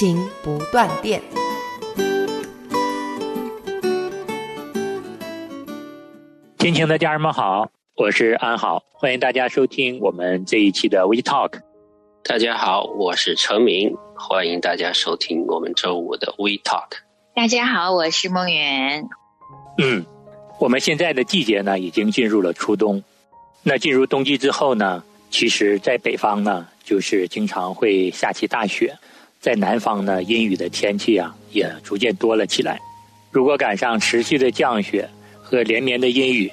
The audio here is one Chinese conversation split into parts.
亲情不断电。亲情的家人们好，我是安好，欢迎大家收听我们这一期的 We Talk。大家好，我是陈明，欢迎大家收听我们周五的 We Talk。大家好，我是梦圆。嗯，我们现在的季节呢，已经进入了初冬。那进入冬季之后呢，其实在北方呢，就是经常会下起大雪。在南方呢，阴雨的天气啊也逐渐多了起来。如果赶上持续的降雪和连绵的阴雨，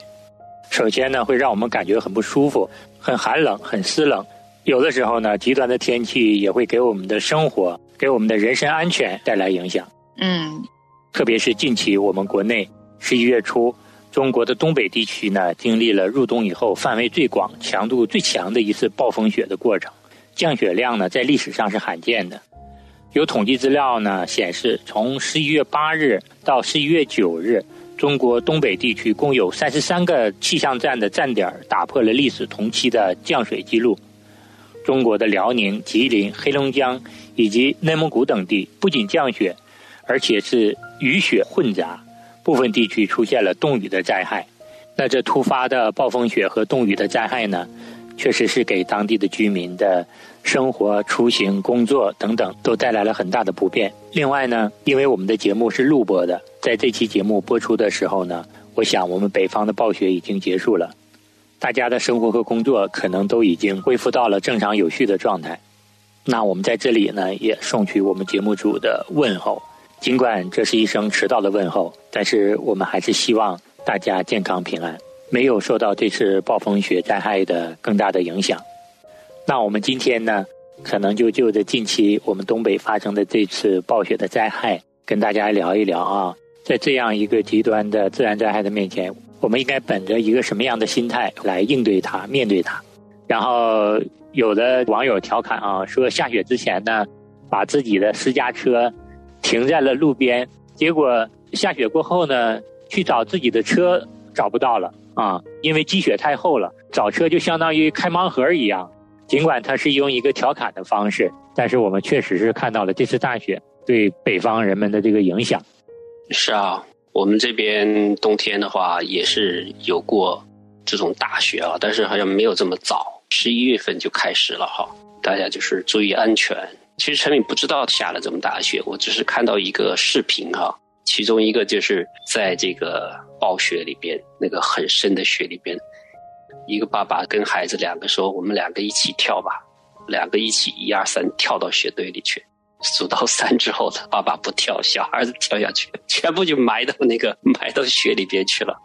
首先呢会让我们感觉很不舒服，很寒冷，很湿冷。有的时候呢，极端的天气也会给我们的生活、给我们的人身安全带来影响。嗯，特别是近期我们国内十一月初，中国的东北地区呢经历了入冬以后范围最广、强度最强的一次暴风雪的过程，降雪量呢在历史上是罕见的。有统计资料呢显示，从十一月八日到十一月九日，中国东北地区共有三十三个气象站的站点打破了历史同期的降水记录。中国的辽宁、吉林、黑龙江以及内蒙古等地不仅降雪，而且是雨雪混杂，部分地区出现了冻雨的灾害。那这突发的暴风雪和冻雨的灾害呢，确实是给当地的居民的。生活、出行、工作等等，都带来了很大的不便。另外呢，因为我们的节目是录播的，在这期节目播出的时候呢，我想我们北方的暴雪已经结束了，大家的生活和工作可能都已经恢复到了正常有序的状态。那我们在这里呢，也送去我们节目组的问候。尽管这是一声迟到的问候，但是我们还是希望大家健康平安，没有受到这次暴风雪灾害的更大的影响。那我们今天呢，可能就就着近期我们东北发生的这次暴雪的灾害，跟大家聊一聊啊。在这样一个极端的自然灾害的面前，我们应该本着一个什么样的心态来应对它、面对它？然后有的网友调侃啊，说下雪之前呢，把自己的私家车停在了路边，结果下雪过后呢，去找自己的车找不到了啊，因为积雪太厚了，找车就相当于开盲盒一样。尽管他是用一个调侃的方式，但是我们确实是看到了这次大雪对北方人们的这个影响。是啊，我们这边冬天的话也是有过这种大雪啊，但是好像没有这么早，十一月份就开始了哈。大家就是注意安全。其实陈敏不知道下了这么大雪，我只是看到一个视频哈，其中一个就是在这个暴雪里边，那个很深的雪里边。一个爸爸跟孩子两个说：“我们两个一起跳吧，两个一起一二三跳到雪堆里去。数到三之后，他爸爸不跳，小孩子跳下去，全部就埋到那个埋到雪里边去了。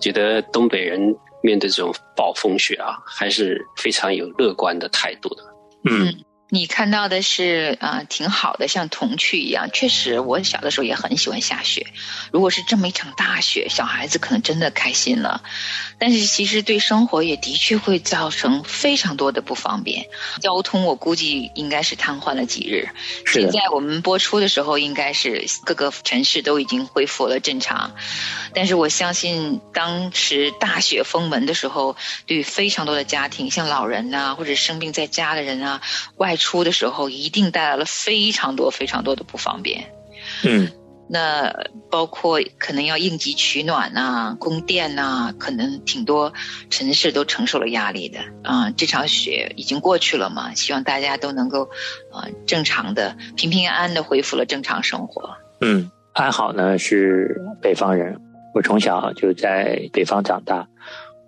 觉得东北人面对这种暴风雪啊，还是非常有乐观的态度的。嗯。”你看到的是啊，挺好的，像童趣一样。确实，我小的时候也很喜欢下雪。如果是这么一场大雪，小孩子可能真的开心了。但是，其实对生活也的确会造成非常多的不方便。交通，我估计应该是瘫痪了几日。现在我们播出的时候，应该是各个城市都已经恢复了正常。但是，我相信当时大雪封门的时候，对非常多的家庭，像老人呐，或者生病在家的人啊，外出的时候一定带来了非常多非常多的不方便。嗯，那包括可能要应急取暖呐、供电呐，可能挺多城市都承受了压力的。啊，这场雪已经过去了嘛，希望大家都能够啊正常的、平平安安的恢复了正常生活。嗯，安好呢是北方人，我从小就在北方长大。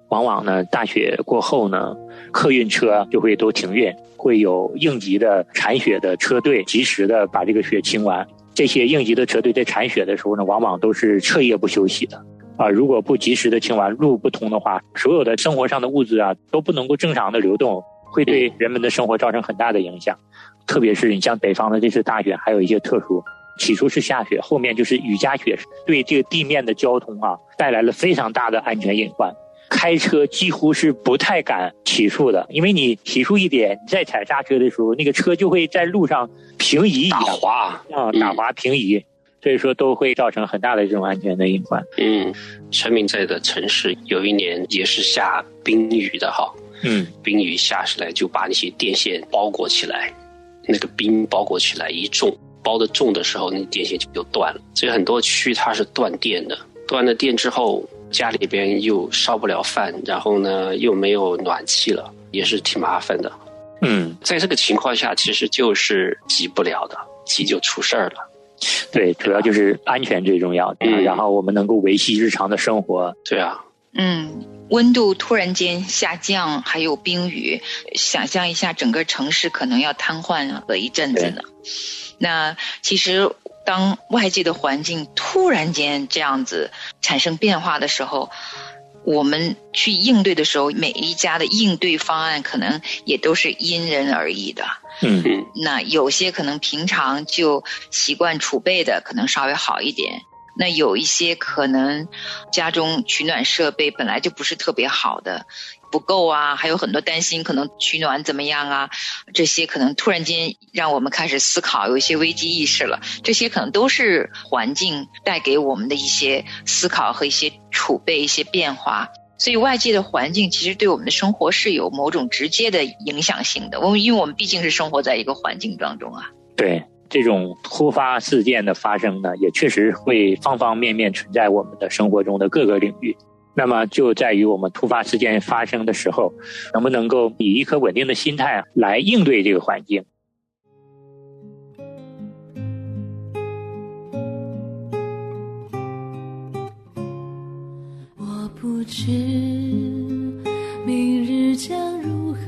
往往呢，大雪过后呢，客运车就会都停运，会有应急的铲雪的车队及时的把这个雪清完。这些应急的车队在铲雪的时候呢，往往都是彻夜不休息的。啊，如果不及时的清完，路不通的话，所有的生活上的物资啊都不能够正常的流动，会对人们的生活造成很大的影响。特别是你像北方的这次大雪，还有一些特殊。起初是下雪，后面就是雨夹雪，对这个地面的交通啊带来了非常大的安全隐患。开车几乎是不太敢起速的，因为你起速一点，你再踩刹车的时候，那个车就会在路上平移一样，打滑啊，打滑平移，所以说都会造成很大的这种安全的隐患。嗯，陈明在的城市有一年也是下冰雨的哈，嗯，冰雨下下来就把那些电线包裹起来，那个冰包裹起来一重，包的重的时候，那电线就就断了，所以很多区它是断电的，断了电之后。家里边又烧不了饭，然后呢又没有暖气了，也是挺麻烦的。嗯，在这个情况下，其实就是急不了的，急就出事儿了。对，主要就是安全最重要，嗯，然后我们能够维系日常的生活。对啊，嗯，温度突然间下降，还有冰雨，想象一下，整个城市可能要瘫痪了一阵子呢。那其实。当外界的环境突然间这样子产生变化的时候，我们去应对的时候，每一家的应对方案可能也都是因人而异的。嗯，那有些可能平常就习惯储备的，可能稍微好一点。那有一些可能家中取暖设备本来就不是特别好的，不够啊，还有很多担心可能取暖怎么样啊，这些可能突然间让我们开始思考，有一些危机意识了。这些可能都是环境带给我们的一些思考和一些储备、一些变化。所以外界的环境其实对我们的生活是有某种直接的影响性的。我们因为我们毕竟是生活在一个环境当中啊。对。这种突发事件的发生呢，也确实会方方面面存在我们的生活中的各个领域。那么就在于我们突发事件发生的时候，能不能够以一颗稳定的心态来应对这个环境。我不知明日将如何，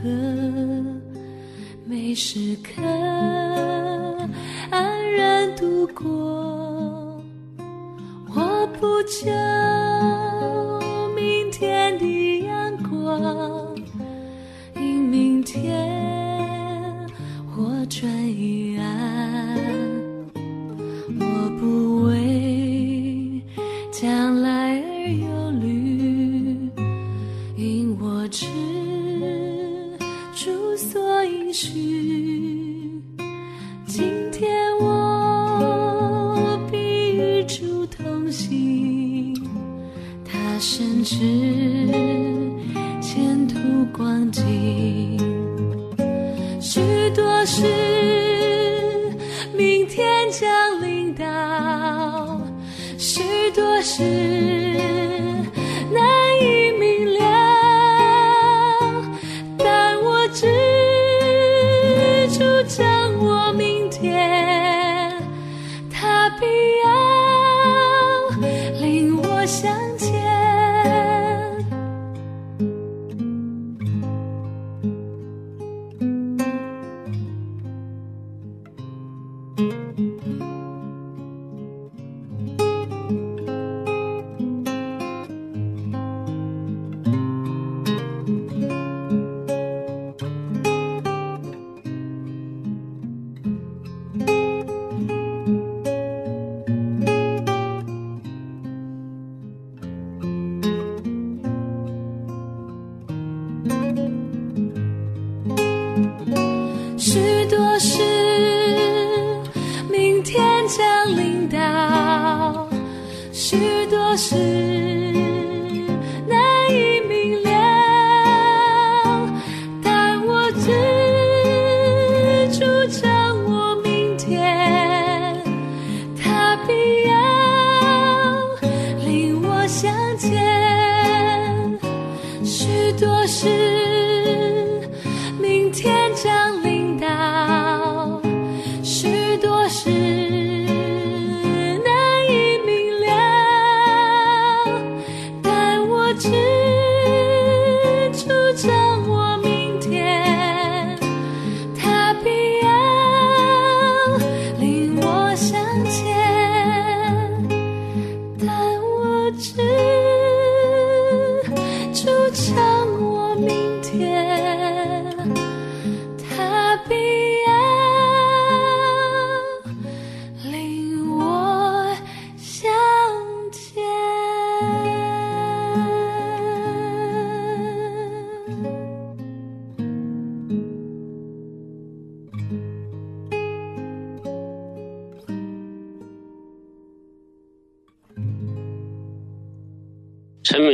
每时刻。然度过，我不求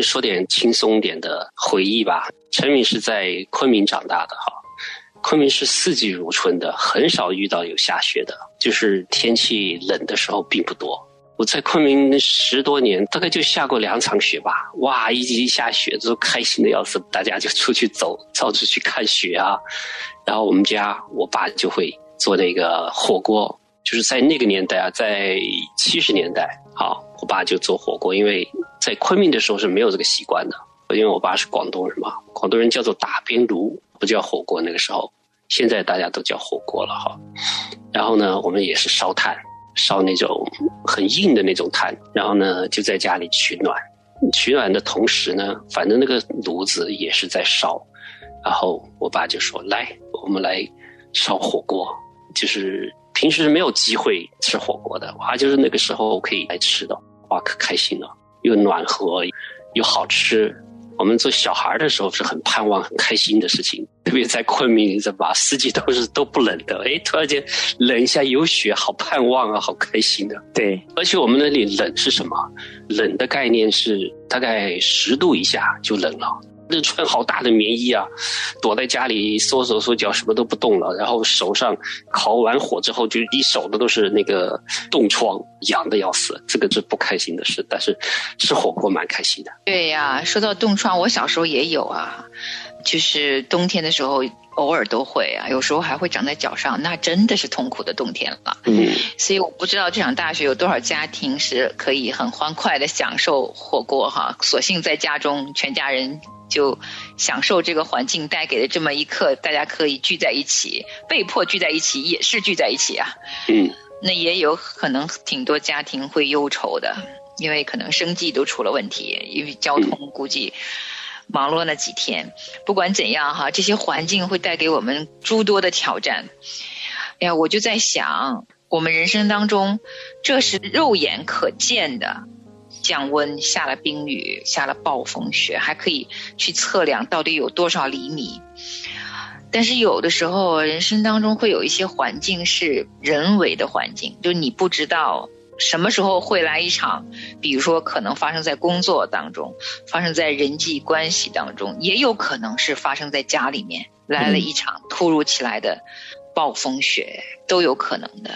说点轻松点的回忆吧。陈敏是在昆明长大的哈，昆明是四季如春的，很少遇到有下雪的，就是天气冷的时候并不多。我在昆明十多年，大概就下过两场雪吧。哇，一一下雪都开心的要死，大家就出去走，到处去看雪啊。然后我们家我爸就会做那个火锅，就是在那个年代啊，在七十年代，好，我爸就做火锅，因为在昆明的时候是没有这个习惯的，因为我爸是广东人嘛，广东人叫做打边炉，不叫火锅那个时候，现在大家都叫火锅了哈。然后呢，我们也是烧炭。烧那种很硬的那种炭，然后呢就在家里取暖，取暖的同时呢，反正那个炉子也是在烧，然后我爸就说：“来，我们来烧火锅。”就是平时没有机会吃火锅的，哇，就是那个时候可以来吃的，哇，可开心了，又暖和又好吃。我们做小孩的时候是很盼望、很开心的事情，特别在昆明，是吧？四季都是都不冷的，哎，突然间冷一下有雪，好盼望啊，好开心的。对，而且我们那里冷是什么？冷的概念是大概十度以下就冷了。那穿好大的棉衣啊，躲在家里缩手缩脚，什么都不动了。然后手上烤完火之后，就一手的都是那个冻疮，痒的要死。这个是不开心的事，但是吃火锅蛮开心的。对呀，说到冻疮，我小时候也有啊，就是冬天的时候偶尔都会啊，有时候还会长在脚上，那真的是痛苦的冬天了。嗯，所以我不知道这场大雪有多少家庭是可以很欢快的享受火锅哈，索性在家中全家人。就享受这个环境带给的这么一刻，大家可以聚在一起，被迫聚在一起也是聚在一起啊。嗯，那也有可能挺多家庭会忧愁的，因为可能生计都出了问题，因为交通估计忙碌那几天。不管怎样哈，这些环境会带给我们诸多的挑战。哎呀，我就在想，我们人生当中，这是肉眼可见的。降温，下了冰雨，下了暴风雪，还可以去测量到底有多少厘米。但是有的时候，人生当中会有一些环境是人为的环境，就你不知道什么时候会来一场，比如说可能发生在工作当中，发生在人际关系当中，也有可能是发生在家里面来了一场突如其来的暴风雪，都有可能的。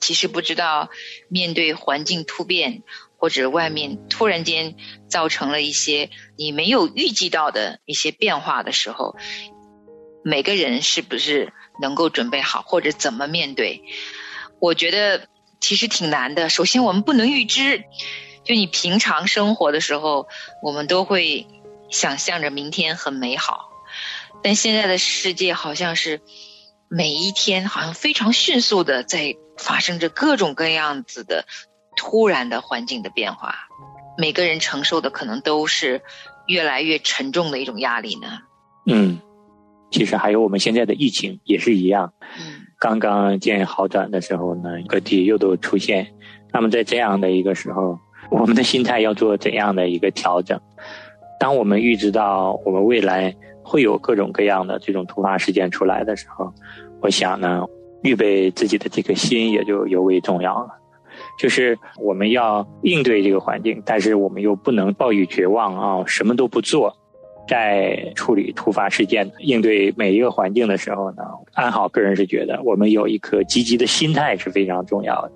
其实不知道面对环境突变。或者外面突然间造成了一些你没有预计到的一些变化的时候，每个人是不是能够准备好，或者怎么面对？我觉得其实挺难的。首先，我们不能预知，就你平常生活的时候，我们都会想象着明天很美好，但现在的世界好像是每一天好像非常迅速的在发生着各种各样子的。突然的环境的变化，每个人承受的可能都是越来越沉重的一种压力呢。嗯，其实还有我们现在的疫情也是一样。嗯，刚刚见好转的时候呢，各地又都出现。那么在这样的一个时候，我们的心态要做怎样的一个调整？当我们预知到我们未来会有各种各样的这种突发事件出来的时候，我想呢，预备自己的这颗心也就尤为重要了。就是我们要应对这个环境，但是我们又不能抱以绝望啊，什么都不做，在处理突发事件、应对每一个环境的时候呢，安好个人是觉得我们有一颗积极的心态是非常重要的。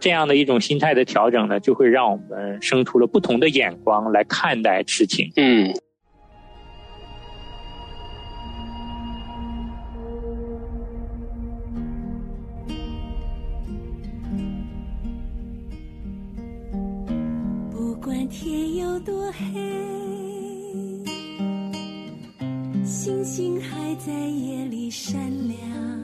这样的一种心态的调整呢，就会让我们生出了不同的眼光来看待事情。嗯。不管天有多黑，星星还在夜里闪亮。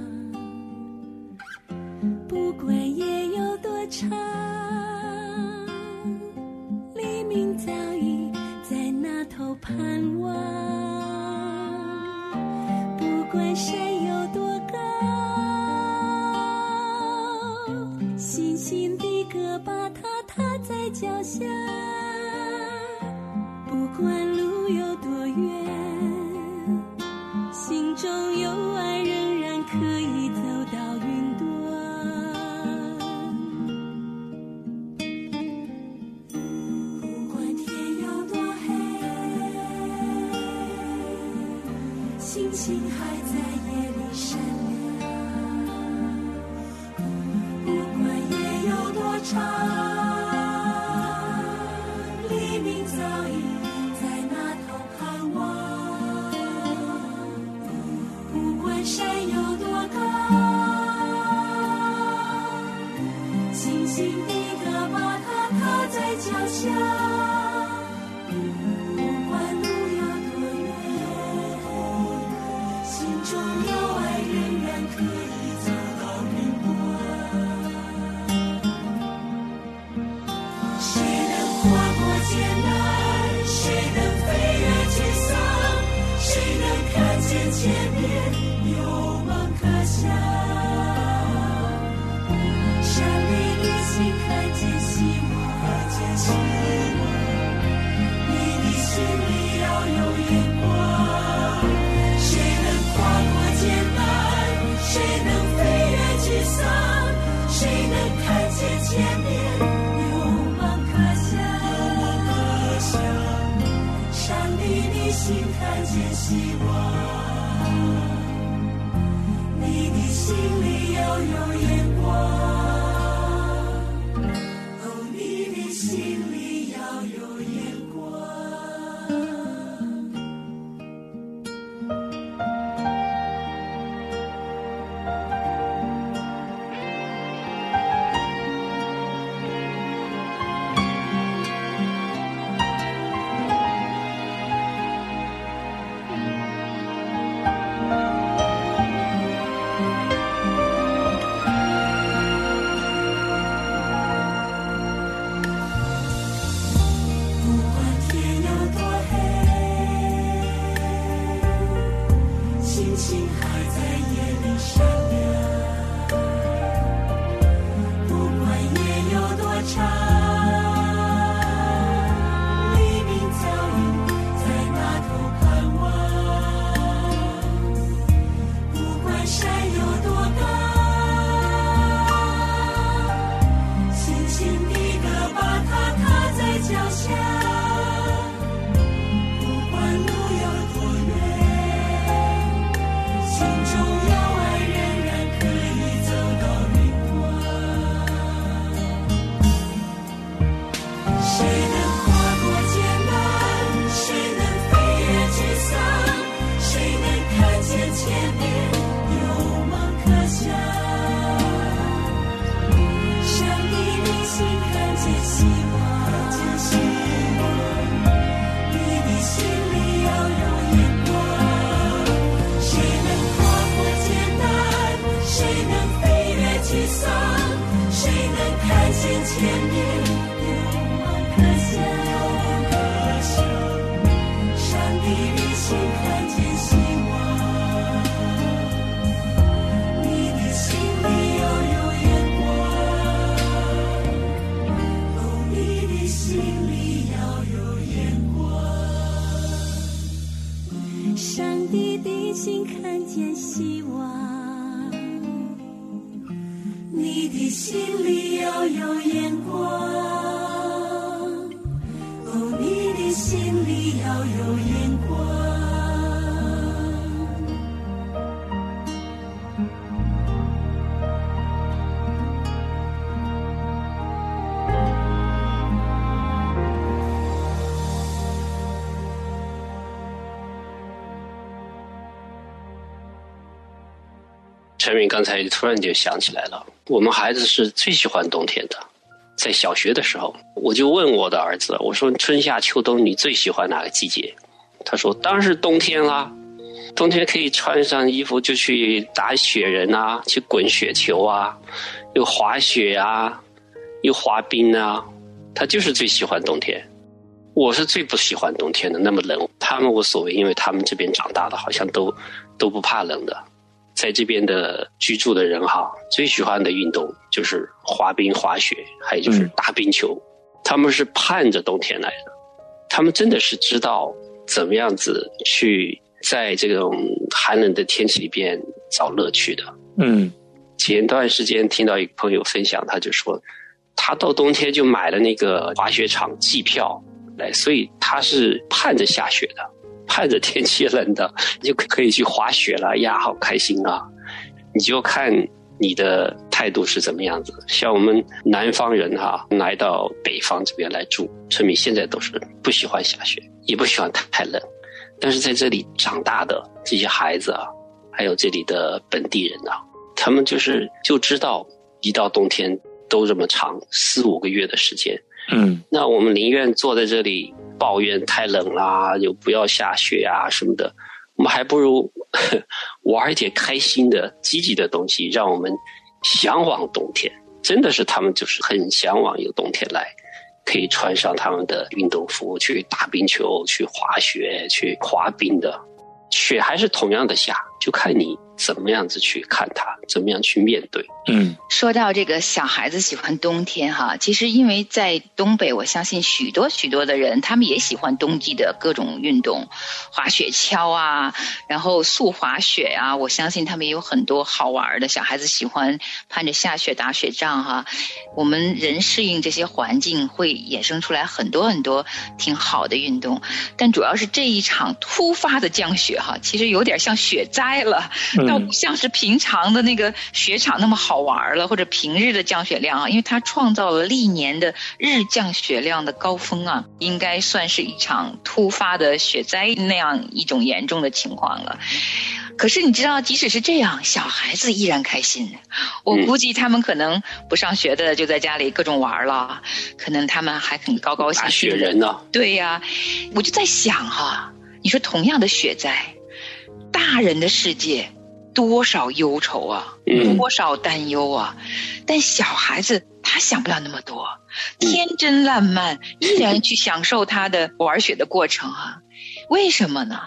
唱。希望，星还在夜里闪看见陈敏刚才突然就想起来了，我们孩子是最喜欢冬天的。在小学的时候，我就问我的儿子，我说春夏秋冬你最喜欢哪个季节？他说当然是冬天啦，冬天可以穿上衣服就去打雪人啊，去滚雪球啊，又滑雪啊，又滑冰啊，他就是最喜欢冬天。我是最不喜欢冬天的，那么冷，他们无所谓，因为他们这边长大的好像都都不怕冷的。在这边的居住的人哈，最喜欢的运动就是滑冰、滑雪，还有就是打冰球。他们是盼着冬天来的，他们真的是知道怎么样子去在这种寒冷的天气里边找乐趣的。嗯，前段时间听到一个朋友分享，他就说，他到冬天就买了那个滑雪场季票来，所以他是盼着下雪的。盼着天气冷的，你就可以去滑雪了呀，好开心啊！你就看你的态度是怎么样子。像我们南方人哈、来到北方这边来住，村民现在都是不喜欢下雪，也不喜欢太冷。但是在这里长大的这些孩子啊，还有这里的本地人啊，他们就是就知道，一到冬天都这么长，四五个月的时间。嗯那我们宁愿坐在这里抱怨太冷啦，又不要下雪啊什么的，我们还不如 玩一点开心的、积极的东西，让我们向往冬天。真的是他们就是很向往有冬天来，可以穿上他们的运动服去打冰球、去滑雪、去滑冰的。雪还是同样的下，就看你怎么样子去看它，怎么样去面对。嗯说到这个小孩子喜欢冬天哈，其实因为在东北，我相信许多许多的人，他们也喜欢冬季的各种运动，滑雪橇啊，然后速滑雪啊，我相信他们也有很多好玩的。小孩子喜欢攀着下雪打雪仗哈。我们人适应这些环境，会衍生出来很多很多挺好的运动，但主要是这一场突发的降雪哈，其实有点像雪灾了，嗯倒不像是平常的那个雪场那么好玩了，或者平日的降雪量啊，因为它创造了历年的日降雪量的高峰啊，应该算是一场突发的雪灾那样一种严重的情况了。可是你知道，即使是这样，小孩子依然开心。我估计他们可能不上学的就在家里各种玩了，可能他们还很高高兴。雪人呢、对呀、我就在想哈、你说同样的雪灾，大人的世界多少忧愁啊，嗯。多少担忧啊，但小孩子他想不了那么多，天真烂漫，依然去享受他的玩雪的过程啊。为什么呢？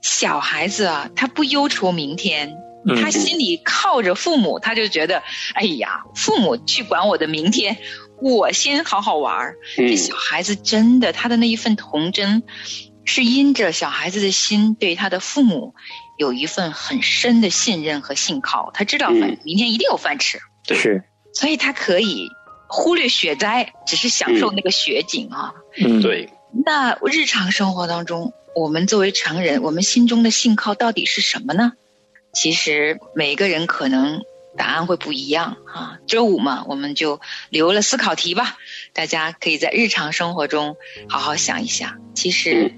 小孩子啊，他不忧愁明天，嗯。他心里靠着父母，他就觉得，哎呀，父母去管我的明天，我先好好玩这小孩子真的，他的那一份童真，是因着小孩子的心对他的父母有一份很深的信任和信靠，他知道嗯饭明天一定有饭吃，是所以他可以忽略雪灾，只是享受嗯那个雪景啊。嗯对，那日常生活当中，我们作为成人，我们心中的信靠到底是什么呢？其实每个人可能答案会不一样啊。周五嘛，我们就留了思考题吧，大家可以在日常生活中好好想一想。其实，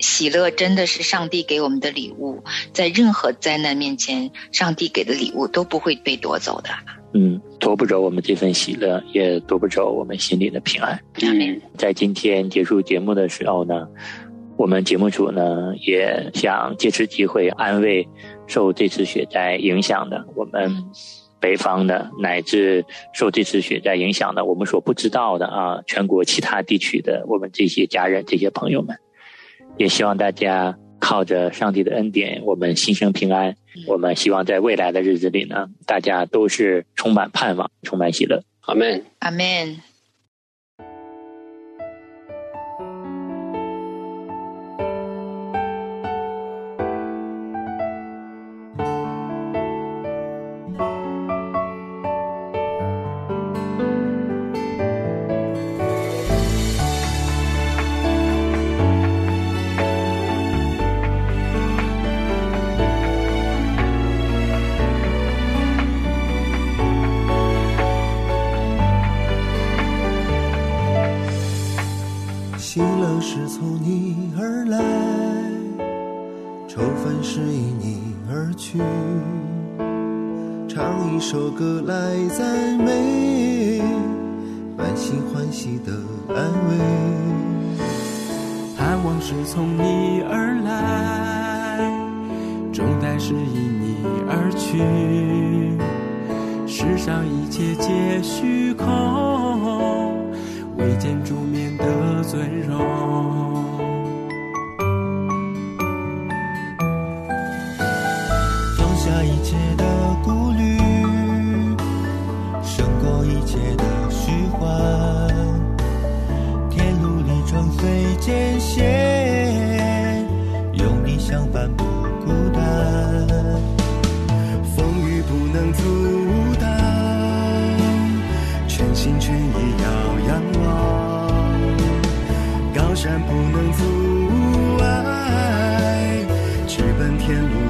喜乐真的是上帝给我们的礼物，在任何灾难面前，上帝给的礼物都不会被夺走的。嗯，夺不走我们这份喜乐，也夺不走我们心里的平安。嗯在今天结束节目的时候呢，我们节目组呢也想借此机会安慰受这次雪灾影响的我们北方的，乃至受这次雪灾影响的我们所不知道的啊，全国其他地区的我们这些家人、这些朋友们，也希望大家靠着上帝的恩典，我们心生平安。我们希望在未来的日子里呢，大家都是充满盼望、充满喜乐。阿门。阿门。从你而来，重担是因你而去。世上一切皆虚空，唯见主面的尊荣。放下一切的顾虑，胜过一切的虚幻。天路里撞碎艰险，相伴不孤单。风雨不能阻挡，全心全意要仰望。高山不能阻碍，直奔天路。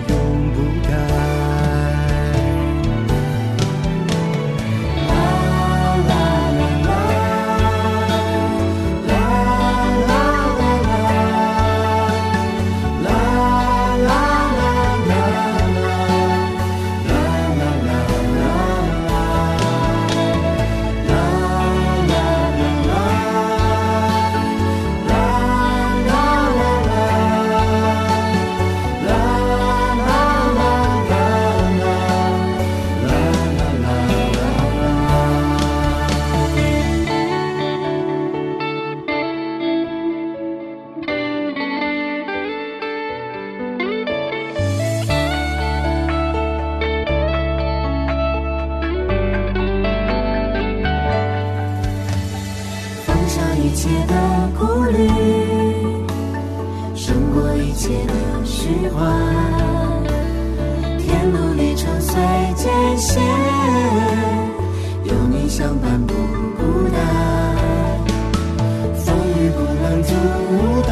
孤单，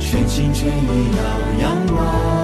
全心全意要仰望，